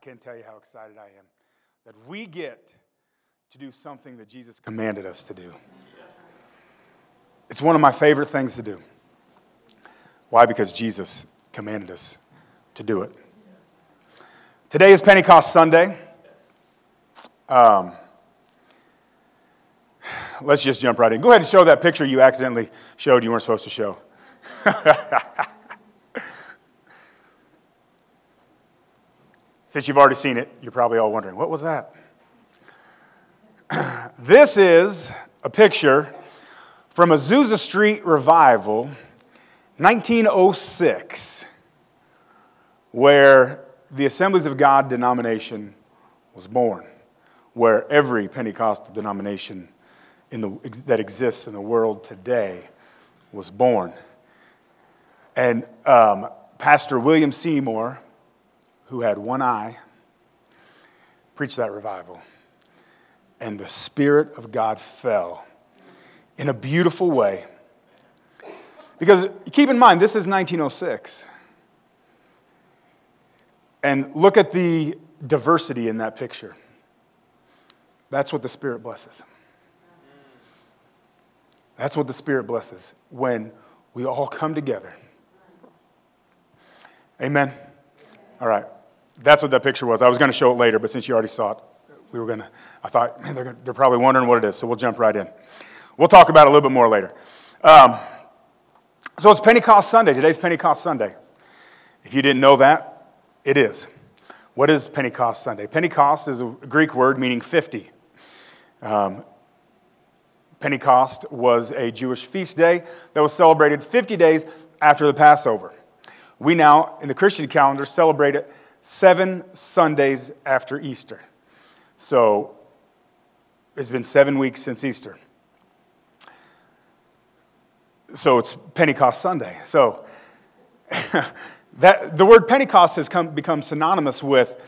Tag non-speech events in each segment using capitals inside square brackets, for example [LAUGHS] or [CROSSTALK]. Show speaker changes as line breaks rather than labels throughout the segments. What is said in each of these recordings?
can't tell you how excited I am that we get to do something that Jesus commanded us to do. It's one of my favorite things to do. Why? Because Jesus commanded us to do it. Today is Pentecost Sunday. Um, let's just jump right in. Go ahead and show that picture you accidentally showed you weren't supposed to show. [LAUGHS] Since you've already seen it, you're probably all wondering, what was that? [CLEARS THROAT] this is a picture from Azusa Street Revival, 1906, where the Assemblies of God denomination was born, where every Pentecostal denomination in the, that exists in the world today was born. And um, Pastor William Seymour, who had one eye, preached that revival. And the Spirit of God fell in a beautiful way. Because keep in mind, this is 1906. And look at the diversity in that picture. That's what the Spirit blesses. That's what the Spirit blesses when we all come together. Amen. All right. That's what that picture was. I was going to show it later, but since you already saw it, we were going to, I thought, man, they're, they're probably wondering what it is, so we'll jump right in. We'll talk about it a little bit more later. Um, so it's Pentecost Sunday. Today's Pentecost Sunday. If you didn't know that, it is. What is Pentecost Sunday? Pentecost is a Greek word meaning 50. Um, Pentecost was a Jewish feast day that was celebrated 50 days after the Passover. We now, in the Christian calendar, celebrate it seven Sundays after Easter. So it's been seven weeks since Easter. So it's Pentecost Sunday. So [LAUGHS] that, the word Pentecost has come, become synonymous with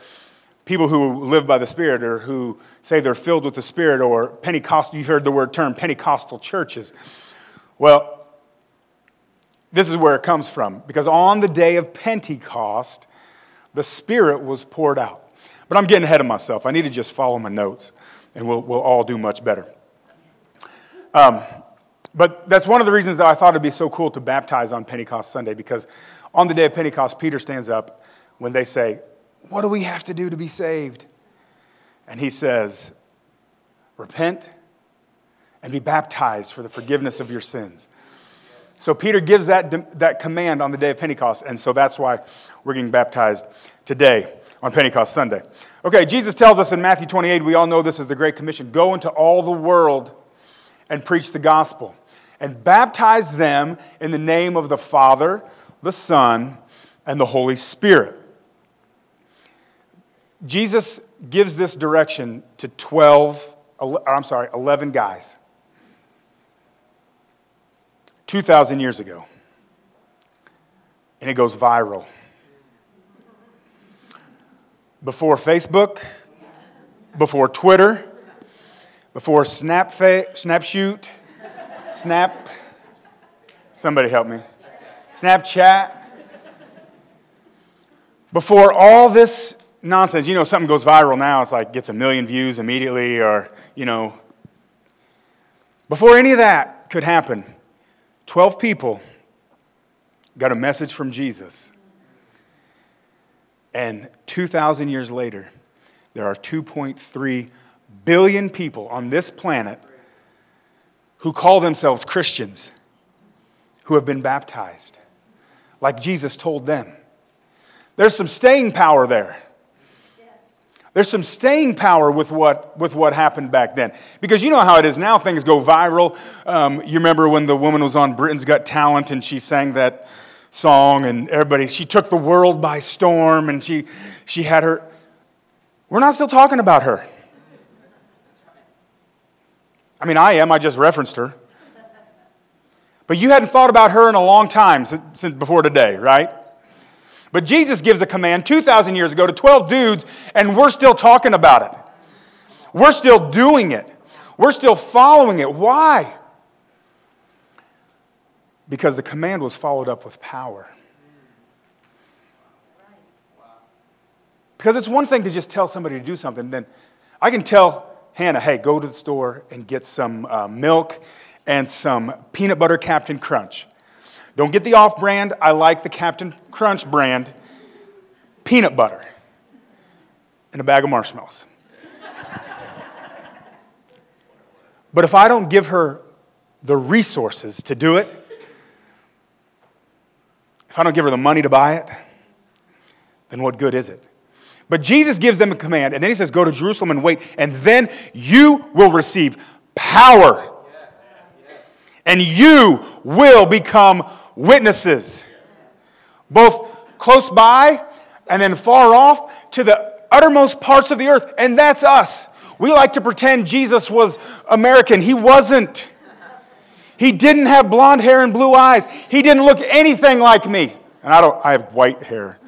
people who live by the Spirit or who say they're filled with the Spirit or Pentecostal. You've heard the word term Pentecostal churches. Well, this is where it comes from because on the day of Pentecost, the Spirit was poured out. But I'm getting ahead of myself. I need to just follow my notes and we'll, we'll all do much better. Um, but that's one of the reasons that I thought it'd be so cool to baptize on Pentecost Sunday because on the day of Pentecost, Peter stands up when they say, What do we have to do to be saved? And he says, Repent and be baptized for the forgiveness of your sins. So Peter gives that, that command on the day of Pentecost, and so that's why we're getting baptized today on Pentecost Sunday. Okay, Jesus tells us in Matthew 28, we all know this is the Great Commission go into all the world and preach the gospel and baptize them in the name of the Father, the Son, and the Holy Spirit. Jesus gives this direction to 12, I'm sorry, 11 guys 2,000 years ago. And it goes viral. Before Facebook, before Twitter, before Snapfa- Snapshoot, Snap, somebody help me. Snapchat. Before all this nonsense, you know, something goes viral now, it's like gets a million views immediately, or, you know. Before any of that could happen, 12 people got a message from Jesus. And 2,000 years later, there are 2.3 billion people on this planet who call themselves Christians who have been baptized, like Jesus told them. There's some staying power there. There's some staying power with what, with what happened back then. Because you know how it is now, things go viral. Um, you remember when the woman was on Britain's Got Talent and she sang that song, and everybody, she took the world by storm, and she, she had her. We're not still talking about her. I mean, I am, I just referenced her. But you hadn't thought about her in a long time since, since before today, right? But Jesus gives a command 2,000 years ago to 12 dudes, and we're still talking about it. We're still doing it. We're still following it. Why? Because the command was followed up with power. Because it's one thing to just tell somebody to do something, then I can tell Hannah, hey, go to the store and get some uh, milk and some peanut butter Captain Crunch. Don't get the off brand. I like the Captain Crunch brand peanut butter and a bag of marshmallows. but if I don't give her the resources to do it, if I don't give her the money to buy it, then what good is it? But Jesus gives them a command, and then he says, Go to Jerusalem and wait, and then you will receive power. And you will become witnesses, both close by and then far off to the uttermost parts of the earth. And that's us. We like to pretend Jesus was American. He wasn't. He didn't have blonde hair and blue eyes. He didn't look anything like me. And I don't I have white hair.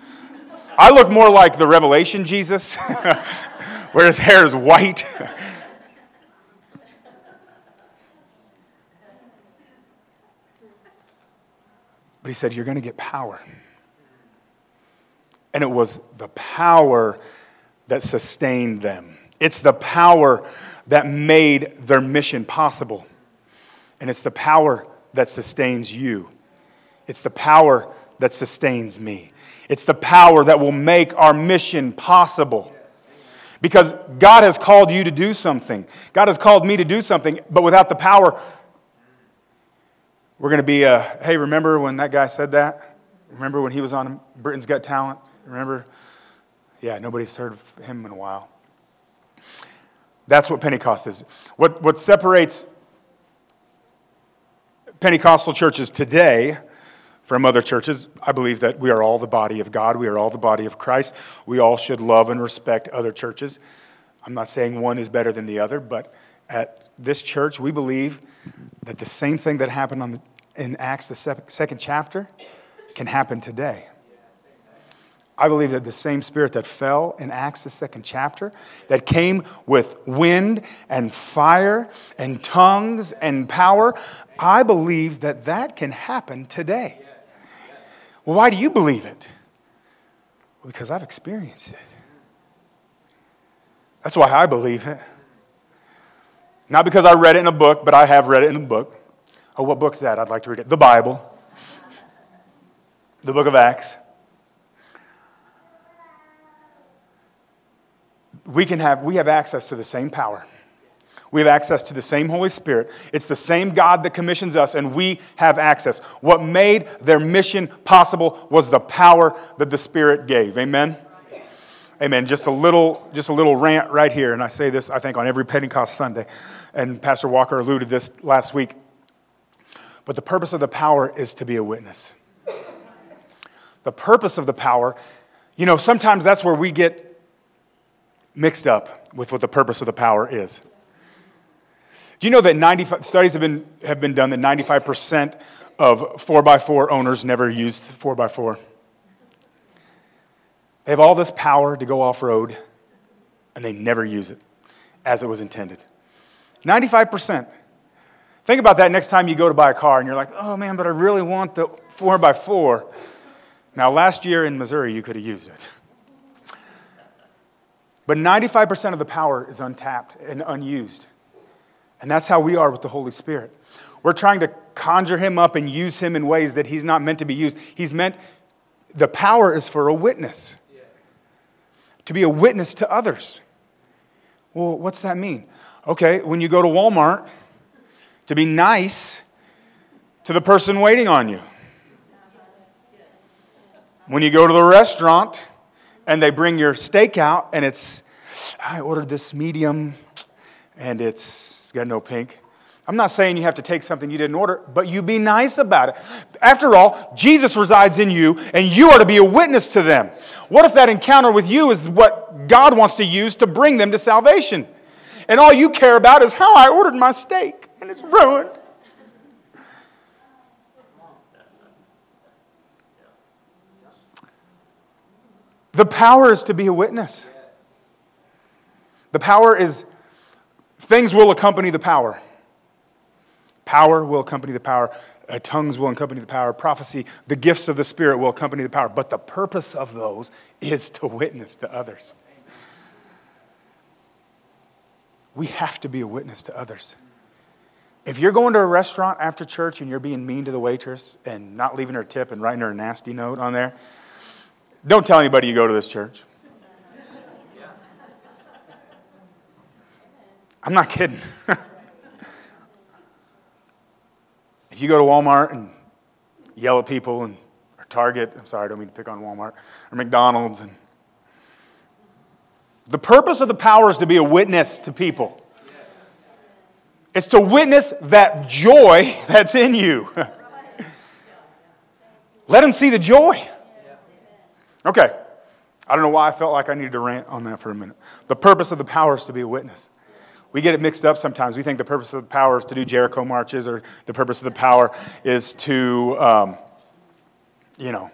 I look more like the Revelation Jesus, [LAUGHS] where his hair is white. [LAUGHS] But he said, You're going to get power. And it was the power that sustained them. It's the power that made their mission possible. And it's the power that sustains you. It's the power that sustains me. It's the power that will make our mission possible. Because God has called you to do something. God has called me to do something, but without the power, we're going to be a, hey, remember when that guy said that? Remember when he was on Britain's Got Talent? Remember? Yeah, nobody's heard of him in a while. That's what Pentecost is. What, what separates Pentecostal churches today from other churches, I believe that we are all the body of God. We are all the body of Christ. We all should love and respect other churches. I'm not saying one is better than the other, but at this church, we believe that the same thing that happened the, in Acts, the second chapter, can happen today. I believe that the same spirit that fell in Acts, the second chapter, that came with wind and fire and tongues and power, I believe that that can happen today. Well, why do you believe it? Because I've experienced it. That's why I believe it. Not because I read it in a book, but I have read it in a book. Oh, what book is that? I'd like to read it. The Bible, the book of Acts. We can have, we have access to the same power. We have access to the same Holy Spirit. It's the same God that commissions us, and we have access. What made their mission possible was the power that the Spirit gave. Amen? Amen. Just a little, just a little rant right here, and I say this, I think, on every Pentecost Sunday, and Pastor Walker alluded this last week. But the purpose of the power is to be a witness. The purpose of the power, you know, sometimes that's where we get mixed up with what the purpose of the power is. Do you know that 95 studies have been, have been done that 95% of 4x4 owners never used 4x4? They have all this power to go off road, and they never use it as it was intended. 95%. Think about that next time you go to buy a car and you're like, oh man, but I really want the 4x4. Now, last year in Missouri, you could have used it. But 95% of the power is untapped and unused. And that's how we are with the Holy Spirit. We're trying to conjure him up and use him in ways that he's not meant to be used. He's meant, the power is for a witness to be a witness to others. Well, what's that mean? Okay, when you go to Walmart, to be nice to the person waiting on you. When you go to the restaurant and they bring your steak out and it's, I ordered this medium and it's got no pink. I'm not saying you have to take something you didn't order, but you be nice about it. After all, Jesus resides in you, and you are to be a witness to them. What if that encounter with you is what God wants to use to bring them to salvation? And all you care about is how I ordered my steak, and it's ruined. The power is to be a witness. The power is, things will accompany the power. Power will accompany the power. Uh, tongues will accompany the power. Prophecy, the gifts of the Spirit will accompany the power. But the purpose of those is to witness to others. We have to be a witness to others. If you're going to a restaurant after church and you're being mean to the waitress and not leaving her tip and writing her a nasty note on there, don't tell anybody you go to this church. I'm not kidding. [LAUGHS] if you go to Walmart and yell at people and or Target, I'm sorry, I don't mean to pick on Walmart, or McDonald's and the purpose of the power is to be a witness to people. It's to witness that joy [LAUGHS] that's in you. [LAUGHS] Let them see the joy. Okay. I don't know why I felt like I needed to rant on that for a minute. The purpose of the power is to be a witness. We get it mixed up sometimes. We think the purpose of the power is to do Jericho marches, or the purpose of the power is to, um, you know,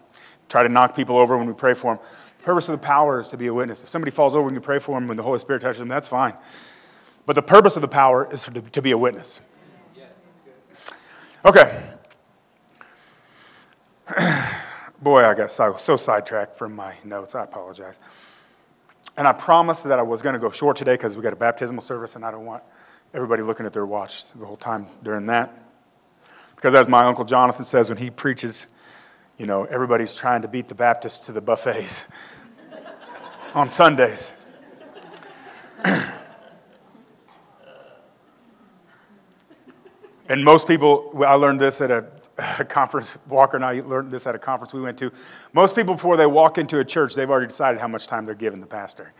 try to knock people over when we pray for them. The purpose of the power is to be a witness. If somebody falls over and you pray for them when the Holy Spirit touches them, that's fine. But the purpose of the power is to, to be a witness. Okay. [CLEARS THROAT] Boy, I got so, so sidetracked from my notes. I apologize. And I promised that I was going to go short today because we got a baptismal service, and I don't want everybody looking at their watch the whole time during that. Because as my uncle Jonathan says when he preaches, you know, everybody's trying to beat the Baptists to the buffets [LAUGHS] on Sundays. [CLEARS THROAT] And most people, I learned this at a, a, [LAUGHS] conference, Walker and I learned this at a conference we went to. Most people, before they walk into a church, they've already decided how much time they're giving the pastor.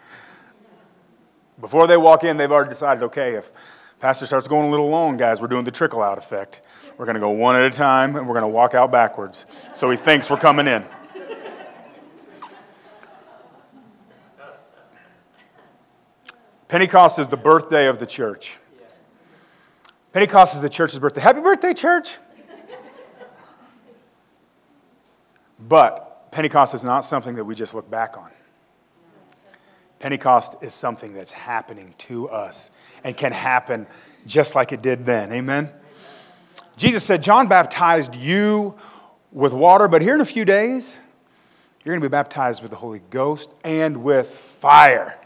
Before they walk in, they've already decided, okay, if pastor starts going a little long, guys, we're doing the trickle out effect. We're going to go one at a time and we're going to walk out backwards. So he thinks we're coming in. Pentecost is the birthday of the church. Pentecost is the church's birthday. Happy birthday, church! But Pentecost is not something that we just look back on. Pentecost is something that's happening to us and can happen just like it did then. Amen? Jesus said, John baptized you with water, but here in a few days, you're going to be baptized with the Holy Ghost and with fire.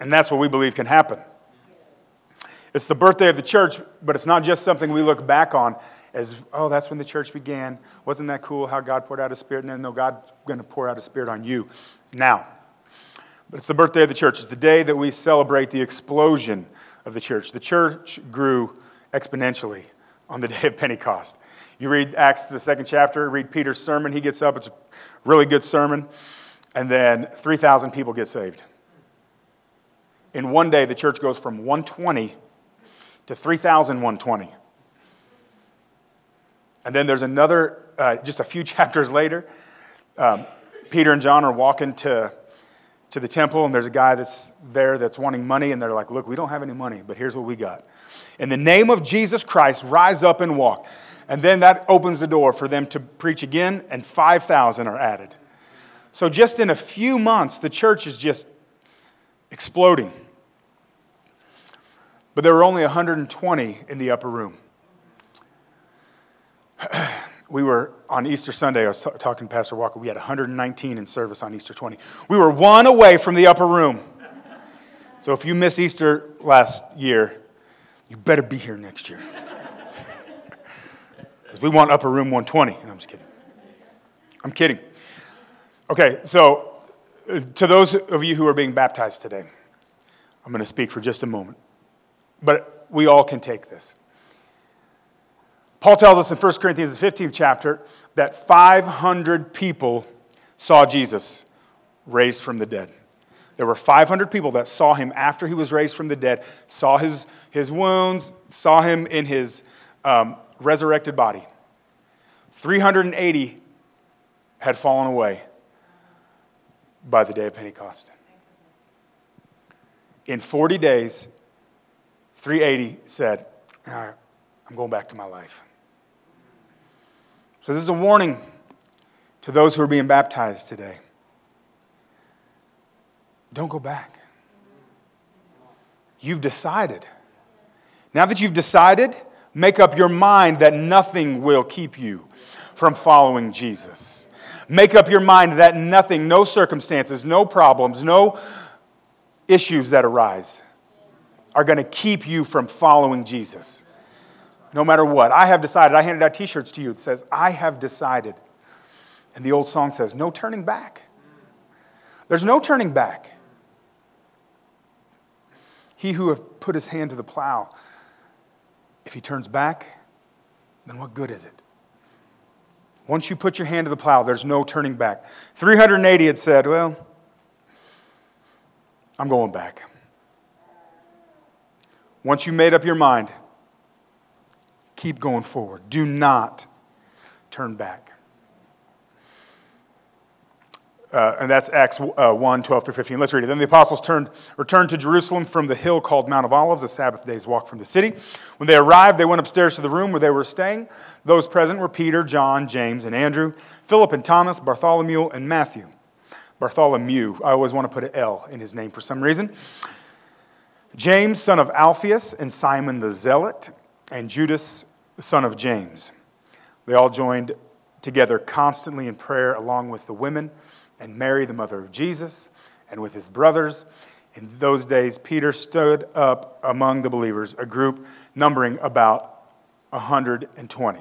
And that's what we believe can happen. It's the birthday of the church, but it's not just something we look back on as, oh, that's when the church began. Wasn't that cool how God poured out His Spirit? And then, no, God's going to pour out His Spirit on you now. But it's the birthday of the church. It's the day that we celebrate the explosion of the church. The church grew exponentially on the [LAUGHS] day of Pentecost. You read Acts, the second chapter, read Peter's sermon. He gets up, it's a really good sermon. And then 3,000 people get saved. In one day, the church goes from 120 to 3,120. And then there's another, uh, just a few [LAUGHS] chapters later, um, Peter and John are walking to, to the temple, and there's a guy that's there that's wanting money, and they're like, Look, we don't have any money, but here's what we got. In the name of Jesus Christ, rise up and walk. And then that opens the door for them to preach again, and 5,000 are added. So, just in a few months, the church is just exploding. But there were only 120 in the upper room. [CLEARS THROAT] we were on Easter Sunday, I was t- talking to Pastor Walker, we had 119 in service on Easter 20. We were one away from the upper room. So if you missed Easter last year, you better be here next year. [LAUGHS] Because we want upper room 120. And I'm just kidding. I'm kidding. Okay, so uh, to those of you who are being baptized today, I'm going to speak for just a moment but we all can take this. Paul tells us in 1 Corinthians, the 15th chapter, that 500 people saw Jesus raised from the dead. There were 500 people that saw him after he was raised from the dead, saw his, his wounds, saw him in his um, resurrected body. 380 had fallen away by the day of Pentecost. In 40 days, 380 said, I'm going back to my life. So, this is a warning to those who are being baptized today. Don't go back. You've decided. Now that you've decided, Make up your mind that nothing will keep you from following Jesus. Make up your mind that nothing, no circumstances, no problems, no issues that arise are going to keep you from following Jesus. No matter what. I have decided. I handed out t shirts to you. It says, I have decided. And the old song says, No turning back. There's no turning back. He who have put his hand to the plow, if he turns back, then what good is it? Once you put your hand to the plow, there's no turning back. 380 had said, Well, I'm going back. Once you made up your mind, keep going forward. Do not turn back. Uh, and that's Acts uh, 1 12 through 15. Let's read it. Then the apostles turned, returned to Jerusalem from the hill called Mount of Olives, a Sabbath day's walk from the city. When they arrived, they went upstairs to the room where they were staying. Those present were Peter, John, James, and Andrew, Philip and Thomas, Bartholomew, and Matthew. Bartholomew, I always want to put an L in his name for some reason. James, son of Alphaeus, and Simon the Zealot, and Judas, son of James. They all joined together constantly in prayer along with the women and Mary, the mother of Jesus, and with his brothers. In those days, Peter stood up among the believers, a group numbering about 120.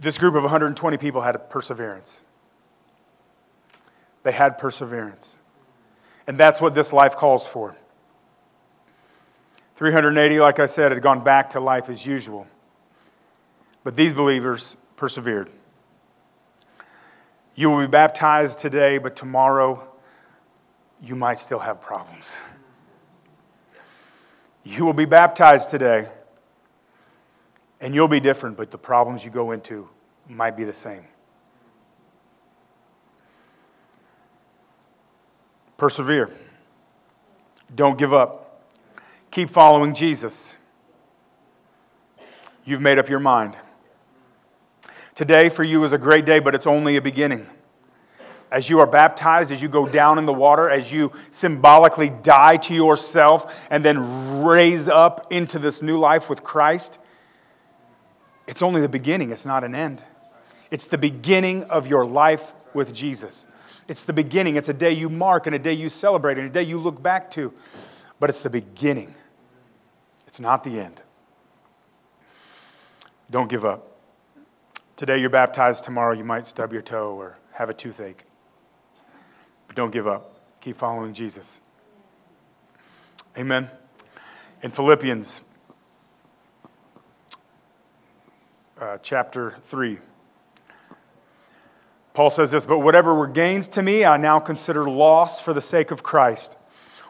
This group of 120 people had perseverance. They had perseverance. And that's what this life calls for. 380, like I said, had gone back to life as usual. But these believers persevered. You will be baptized today, but tomorrow you might still have problems. You will be baptized today, and you'll be different, but the problems you go into might be the same. Persevere. Don't give up. Keep following Jesus. You've made up your mind. Today for you is a great day, but it's only a beginning. As you are baptized, as you go down in the water, as you symbolically die to yourself and then raise up into this new life with Christ, it's only the beginning, it's not an end. It's the beginning of your life with Jesus. It's the beginning. It's a day you mark and a day you celebrate and a day you look back to. But it's the beginning, it's not the end. Don't give up. Today you're baptized, tomorrow you might stub your toe or have a toothache. But don't give up. Keep following Jesus. Amen. In Philippians uh, chapter 3, Paul says this But whatever were gains to me, I now consider loss for the sake of Christ.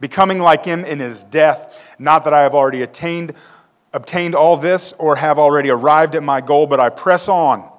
becoming like him in his death, not that I have already attained obtained all this or have already arrived at my goal, but I press on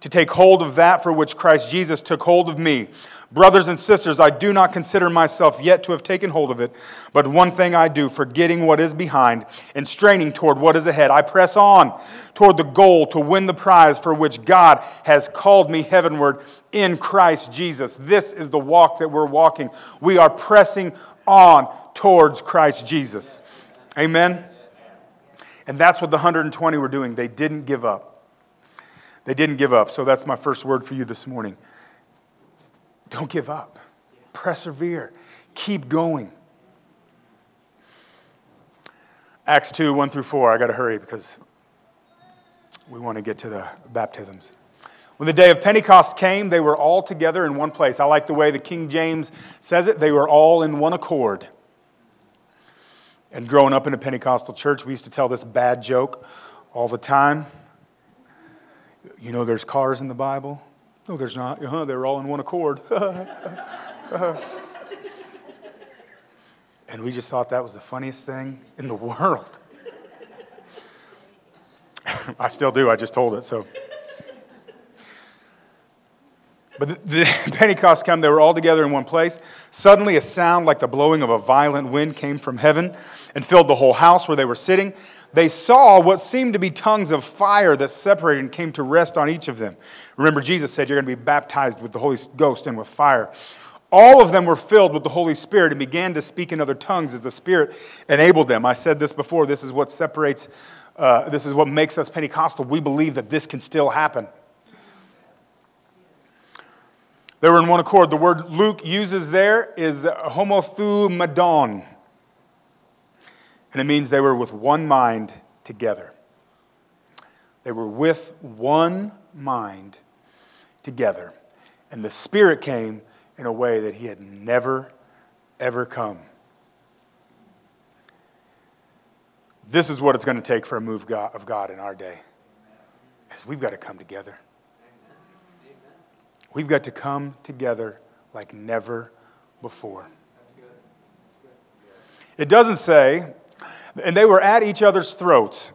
to take hold of that for which Christ Jesus took hold of me. Brothers and sisters, I do not consider myself yet to have taken hold of it, but one thing I do, forgetting what is behind and straining toward what is ahead, I press on toward the goal to win the prize for which God has called me heavenward in Christ Jesus. This is the walk that we're walking. We are pressing on towards Christ Jesus. Amen. And that's what the 120 were doing. They didn't give up. They didn't give up. So that's my first word for you this morning. Don't give up. Persevere. Keep going. Acts 2, 1 through 4. I got to hurry because we want to get to the baptisms. When the day of Pentecost came, they were all together in one place. I like the way the King James says it. They were all in one accord. And growing up in a Pentecostal church, we used to tell this bad joke all the time. You know, there's cars in the Bible. No, there's not. Uh-huh, they're all in one accord. [LAUGHS] and we just thought that was the funniest thing in the world. [LAUGHS] I still do. I just told it, so. But the, the [LAUGHS] Pentecost come, they were all together in one place. Suddenly, a sound like the blowing of a violent wind came from heaven and filled the whole house where they were sitting. They saw what seemed to be tongues of fire that separated and came to rest on each of them. Remember, Jesus said, You're going to be baptized with the Holy Ghost and with fire. All of them were filled with the Holy Spirit and began to speak in other tongues as the Spirit enabled them. I said this before this is what separates, uh, this is what makes us Pentecostal. We believe that this can still happen. They were in one accord. The word Luke uses there is homothumadon. And it means they were with one mind together. They were with one mind together. And the Spirit came in a way that he had never, ever come. This is what it's going to take for a move of God in our day. Is we've got to come together. We've got to come together like never before. It doesn't say, and they were at each other's throats,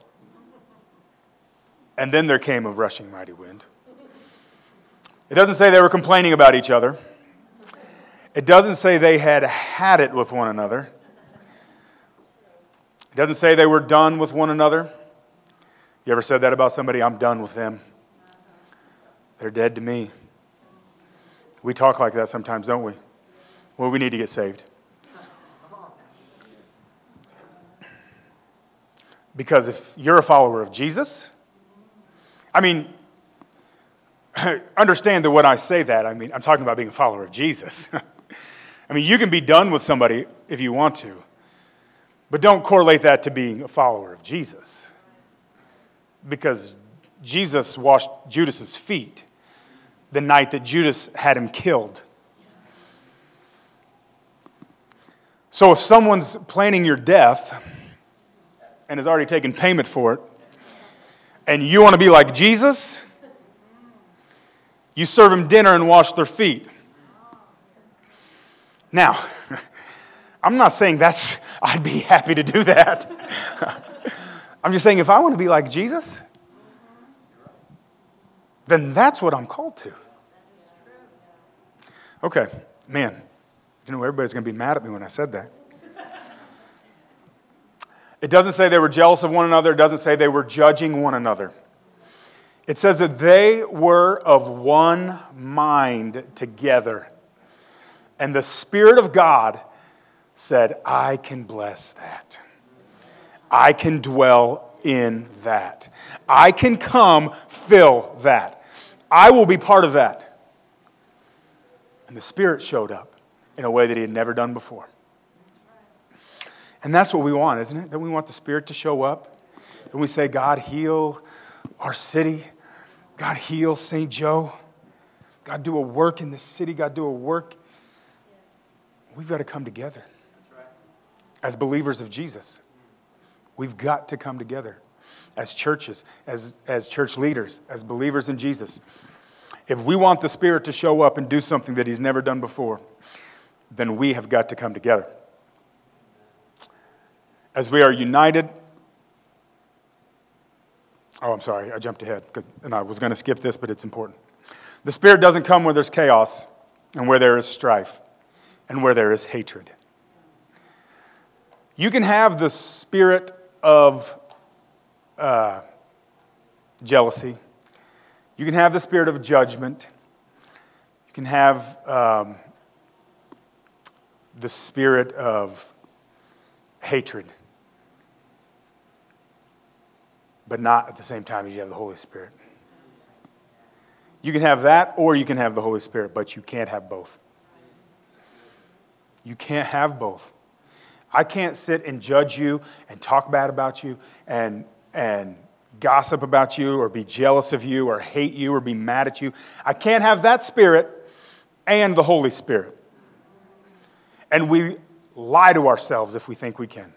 and then there came a rushing mighty wind. It doesn't say they were complaining about each other. It doesn't say they had had it with one another. It doesn't say they were done with one another. You ever said that about somebody? I'm done with them. They're dead to me. We talk like that sometimes, don't we? Well, we need to get saved. Because if you're a follower of Jesus, I mean, [LAUGHS] understand that when I say that, I mean, I'm talking about being a follower of Jesus. [LAUGHS] I mean, you can be done with somebody if you want to, but don't correlate that to being a follower of Jesus. Because Jesus washed Judas's feet the night that Judas had him killed. So if someone's planning your death and has already taken payment for it, and you want to be like Jesus, you serve them dinner and wash their feet. Now, [LAUGHS] I'm not saying that's, [LAUGHS] I'd be happy to do that. [LAUGHS] I'm just saying if I want to be like Jesus, then that's what I'm called to. Okay, man, you know, everybody's going to be mad at me when I said that. It doesn't say they were jealous of one another, it doesn't say they were judging one another. It says that they were of one mind together. And the Spirit of God said, I can bless that. I can dwell in that. I can come fill that. I will be part of that. And the Spirit showed up in a way that He had never done before. And that's what we want, isn't it? That we want the Spirit to show up. And we say, God, heal our city. God, heal St. Joe. God, do a work in this city. God, do a work. We've got to come together as believers of Jesus. We've got to come together as churches, as, as church leaders, as believers in Jesus. If we want the Spirit to show up and do something that He's never done before, then we have got to come together. As we are united, oh, I'm sorry, I jumped ahead, and I was going to skip this, but it's important. The Spirit doesn't come where there's chaos and where there is strife and where there is hatred. You can have the spirit of uh, jealousy. You can have the spirit of judgment. You can have um, the spirit of hatred. But not at the same time as you have the Holy Spirit. You can have that or you can have the Holy Spirit, but you can't have both. You can't have both. I can't sit and judge you and talk bad about you and, and gossip about you or be jealous of you or hate you or be mad at you. I can't have that spirit and the Holy Spirit. And we lie to ourselves if we think we can.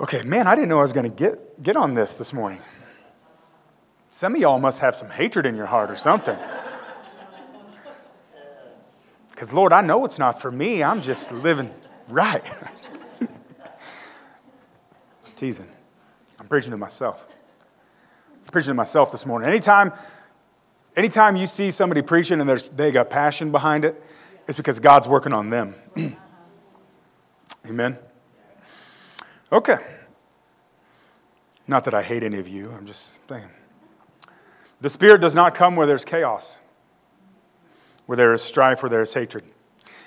Okay, man, I didn't know I was going to get, get on this this morning. Some of y'all must have some hatred in your heart or something. Because, Lord, I know it's not for me. I'm just living right. [LAUGHS] I'm teasing. I'm preaching to myself. I'm preaching to myself this morning. Anytime, anytime you see somebody preaching and there's, they got passion behind it, it's because God's working on them. [CLEARS THROAT] Amen. Okay. Not that I hate any of you, I'm just saying. The Spirit does not come where there's chaos, where there is strife, where there is hatred.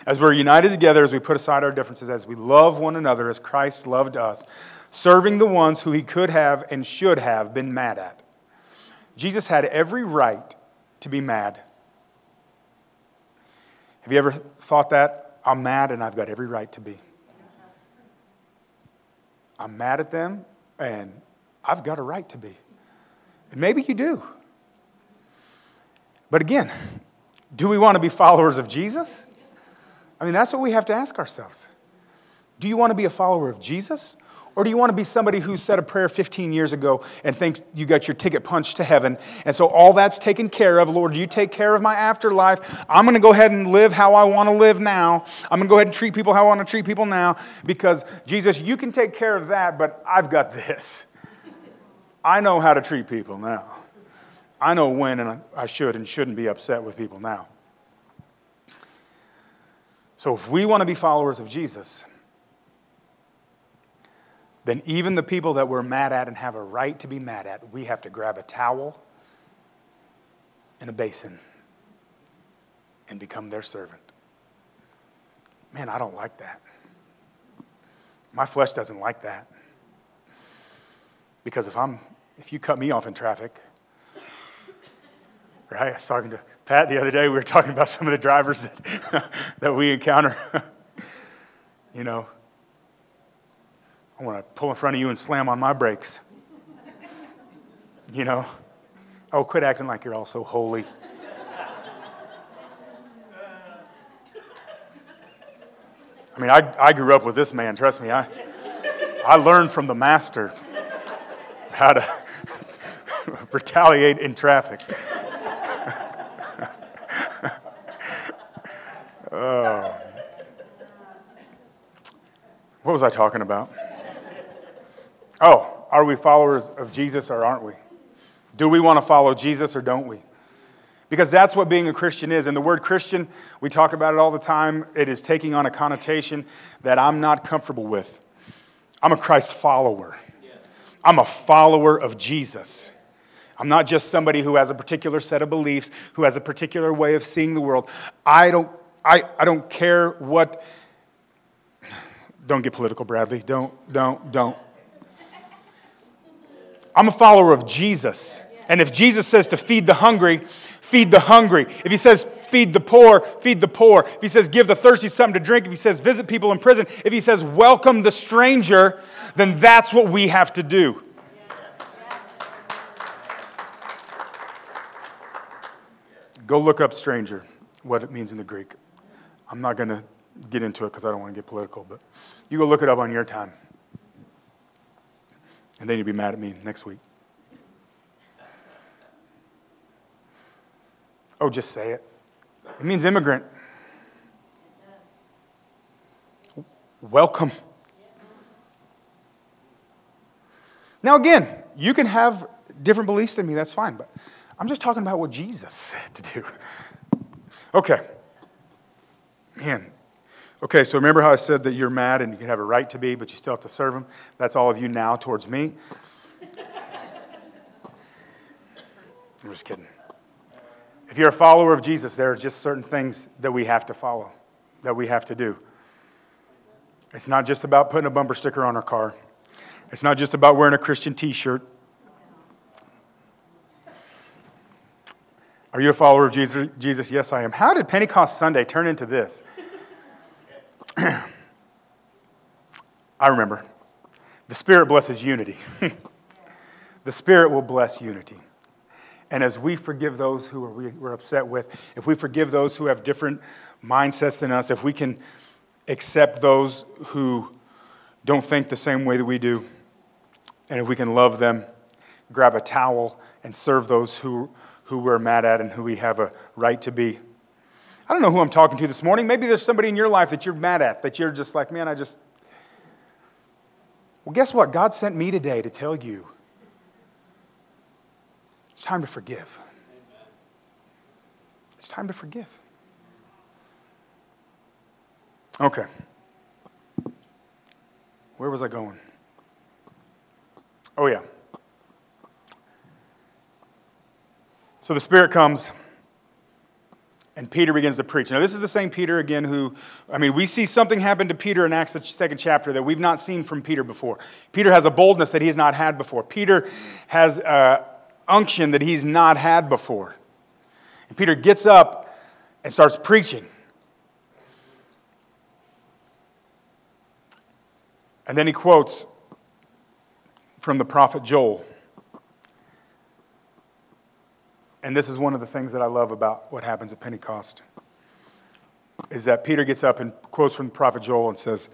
As we're united together, as we put aside our differences, as we love one another as Christ loved us, serving the ones who he could have and should have been mad at. Jesus had every right to be mad. Have you ever thought that? I'm mad and I've got every right to be. I'm mad at them and I've got a right to be. And maybe you do. But again, do we want to be followers of Jesus? I mean, that's what we have to ask ourselves. Do you want to be a follower of Jesus? Or do you want to be somebody who said a prayer 15 years ago and thinks you got your ticket punched to heaven? And so all that's taken care of. Lord, you take care of my afterlife. I'm going to go ahead and live how I want to live now. I'm going to go ahead and treat people how I want to treat people now because, Jesus, you can take care of that, but I've got this. I know how to treat people now. I know when and I should and shouldn't be upset with people now. So if we want to be followers of Jesus, then even the people that we're mad at and have a right to be mad at, we have to grab a towel and a basin and become their servant. Man, I don't like that. My flesh doesn't like that. Because if I'm if you cut me off in traffic, [LAUGHS] right? I was talking to Pat the other day, we were talking about some of the drivers that, [LAUGHS] that we encounter. [LAUGHS] you know, I want to pull in front of you and slam on my brakes. You know, oh, quit acting like you're all so holy. I mean, I, I grew up with this man, trust me. I, I learned from the master how to [LAUGHS] retaliate in traffic. [LAUGHS] oh. What was I talking about? Oh, are we followers of Jesus or aren't we? Do we want to follow Jesus or don't we? Because that's what being a Christian is. And the word Christian, we talk about it all the time. It is taking on a connotation that I'm not comfortable with. I'm a Christ follower, I'm a follower of Jesus. I'm not just somebody who has a particular set of beliefs, who has a particular way of seeing the world. I don't, I, I don't care what. Don't get political, Bradley. Don't, don't, don't. I'm a follower of Jesus. And if Jesus says to feed the hungry, feed the hungry. If he says feed the poor, feed the poor. If he says give the thirsty something to drink, if he says visit people in prison, if he says welcome the stranger, then that's what we have to do. Go look up stranger, what it means in the Greek. I'm not going to get into it because I don't want to get political, but you go look it up on your time. And then you'll be mad at me next week. Oh, just say it. It means immigrant. Welcome. Now, again, you can have different beliefs than me, that's fine, but I'm just talking about what Jesus said to do. Okay. Man. Okay, so remember how I said that you're mad and you can have a right to be, but you still have to serve him? That's all of you now towards me. I'm just kidding. If you're a follower of Jesus, there are just certain things that we have to follow, that we have to do. It's not just about putting a bumper sticker on our car. It's not just about wearing a Christian t shirt. Are you a follower of Jesus? Jesus? Yes, I am. How did Pentecost Sunday turn into this? I remember. The Spirit blesses unity. [LAUGHS] the Spirit will bless unity. And as we forgive those who we're upset with, if we forgive those who have different mindsets than us, if we can accept those who don't think the same way that we do, and if we can love them, grab a towel and serve those who who we're mad at and who we have a right to be. I don't know who I'm talking to this morning. Maybe there's somebody in your life that you're mad at, that you're just like, man, I just, Well, guess what? God sent me today to tell you it's time to forgive. It's time to forgive. Okay. Where was I going? Oh, yeah. So the Spirit comes, and Peter begins to preach. Now, this is the same Peter again who, I mean, we see something happen to Peter in Acts, the second chapter, that we've not seen from Peter before. Peter has a boldness that he's not had before. Peter has a unction that he's not had before. And Peter gets up and starts preaching. And then he quotes from the prophet Joel. And this is one of the things that I love about what happens at Pentecost is that Peter gets up and quotes from the prophet Joel and says,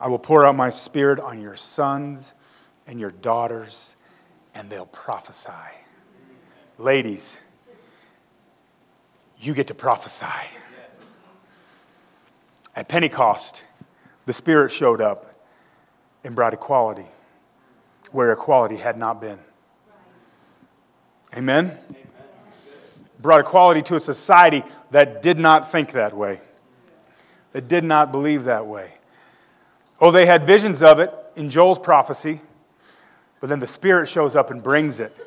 I will pour out my spirit on your sons and your daughters, and they'll prophesy. Ladies, you get to prophesy. At Pentecost, the Spirit showed up and brought equality where equality had not been. Amen? Brought equality to a society that did not think that way, that did not believe that way. Oh, they had visions of it in Joel's prophecy, but then the Spirit shows up and brings it.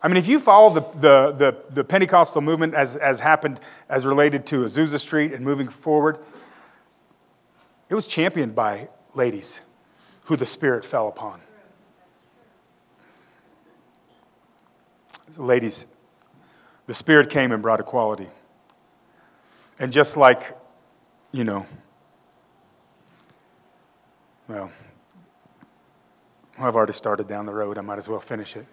I mean, if you follow the, the, the, the, Pentecostal movement as, as happened as related to Azusa Street and moving forward, it was championed by ladies who the Spirit fell upon. Ladies, the Spirit came and brought equality. And just like, you know, well, I've already started down the road, I might as well finish it.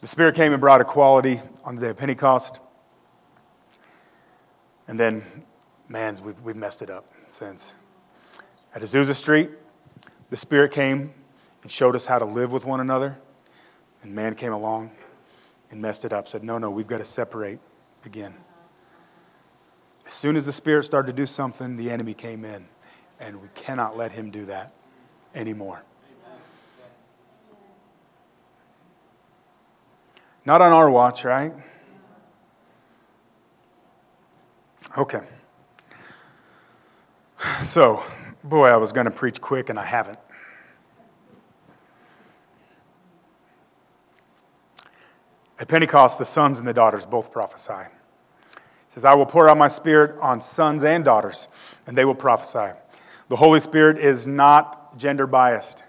The Spirit came and brought equality on the day of Pentecost. And then, man, we've, we've messed it up since. At Azusa Street, the Spirit came and showed us how to live with one another. And man came along and messed it up, said, no, no, we've got to separate again. As soon as the Spirit started to do something, the enemy came in. And we cannot let him do that anymore. Not on our watch, right? Okay. [SIGHS] So, boy, I was going to preach quick and I haven't. At Pentecost, the sons and the daughters both prophesy. He says, I will pour out my spirit on sons and daughters, and they will prophesy. The Holy Spirit is not gender biased.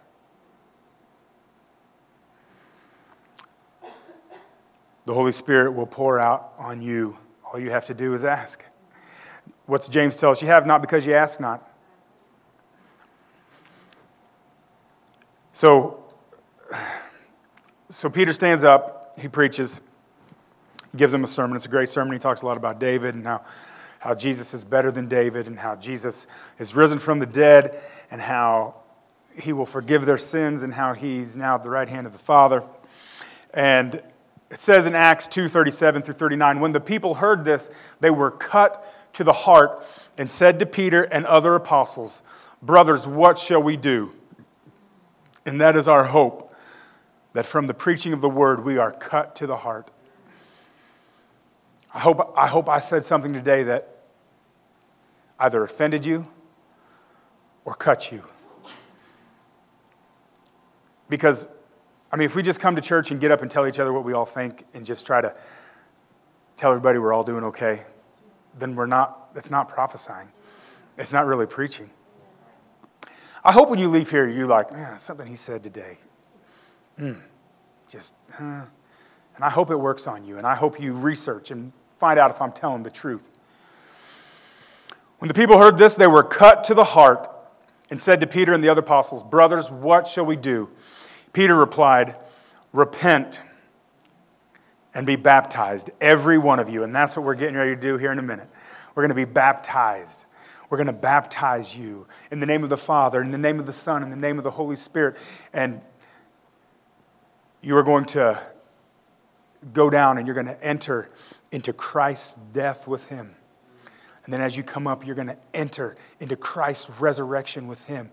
The Holy Spirit will pour out on you. All you have to do is ask. What's James tell us? You have not because you ask not. So, [SIGHS] so Peter stands up, he preaches, he gives them a sermon. It's a great sermon. He talks a lot about David and how, how Jesus is better than David and how Jesus is risen from the dead and how he will forgive their sins and how he's now at the right hand of the Father. And it says in Acts 2 37 through 39, when the people heard this, they were cut to the heart and said to Peter and other apostles, Brothers, what shall we do? And that is our hope, that from the preaching of the word we are cut to the heart. I hope I, hope I said something today that either offended you or cut you. Because I mean, if we just come to church and get up and tell each other what we all think and just try to tell everybody we're all doing okay, then we're not, that's not prophesying. It's not really preaching. I hope when you leave here, you're like, man, something he said today. Mm, just, huh. And I hope it works on you. And I hope you research and find out if I'm telling the truth. When the people heard this, they were cut to the heart and said to Peter and the other apostles, Brothers, what shall we do? Peter replied, Repent and be baptized, every one of you. And that's what we're getting ready to do here in a minute. We're going to be baptized. We're going to baptize you in the name of the Father, in the name of the Son, in the name of the Holy Spirit. And you are going to go down and you're going to enter into Christ's death with him. And then as you come up, you're going to enter into Christ's resurrection with Him.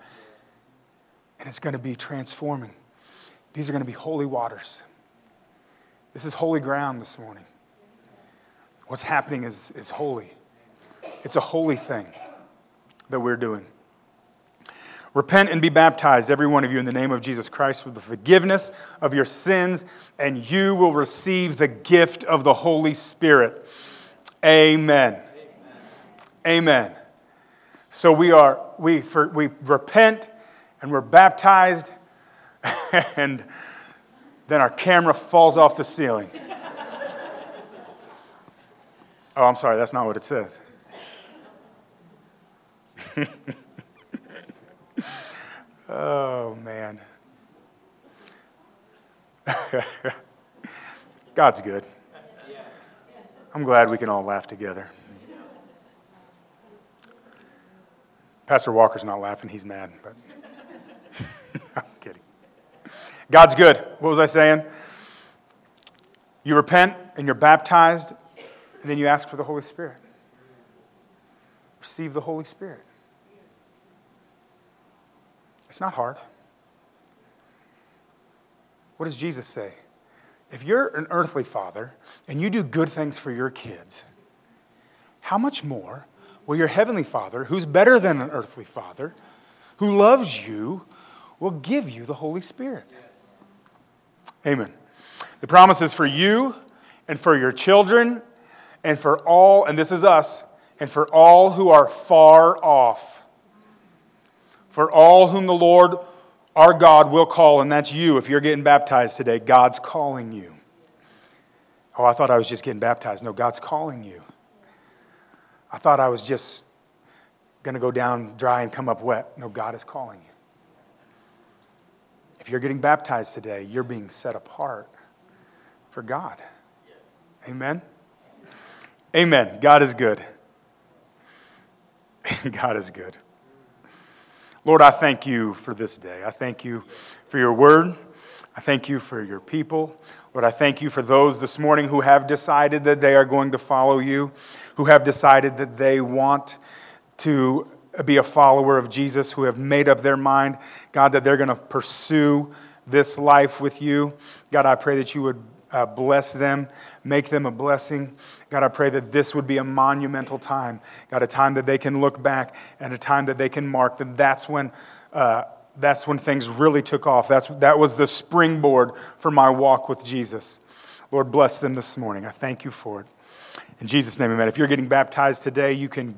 And it's going to be transforming. These are going to be holy waters. This is holy ground this morning. What's happening is, is holy. It's a holy thing that we're doing. Repent and be baptized, every one of you, in the name of Jesus Christ, with the forgiveness of your sins, and you will receive the gift of the Holy Spirit. Amen. Amen. Amen. So we are we for, we repent and we're baptized, [LAUGHS] and then our camera falls off the ceiling. oh, I'm sorry, that's not what it says. [LAUGHS] Oh, man. [LAUGHS] God's good. I'm glad we can all laugh together. Pastor Walker's not laughing, he's mad, but [LAUGHS] I'm kidding. God's good. What was I saying? You repent and you're baptized, and then you ask for the Holy Spirit. Receive the Holy Spirit. It's not hard. What does Jesus say? If you're an earthly father and you do good things for your kids, how much more will your heavenly father, who's better than an earthly father, who loves you, will give you the Holy Spirit? Amen. The promise is for you and for your children and for all, and this is us, and for all who are far off for all whom the Lord our God will call, and that's you. If you're getting baptized today, God's calling you. Oh, I thought I was just getting baptized. No, God's calling you. I thought I was just going to go down dry and come up wet. No, God is calling you. If you're getting baptized today, you're being set apart for God. Amen? Amen. God is good. [LAUGHS] God is good. Lord, I thank you for this day. I thank you for your word. I thank you for your people. Lord, I thank you for those this morning who have decided that they are going to follow you, who have decided that they want to be a follower of Jesus, who have made up their mind, God, that they're going to pursue this life with you. God, I pray that you would uh, bless them, make them a blessing. God, I pray that this would be a monumental time. God, a time that they can look back and a time that they can mark. That that's when, uh, that's when things really took off. That's, that was the springboard for my walk with Jesus. Lord, bless them this morning. I thank you for it. In Jesus' name, amen. If you're getting baptized today, you can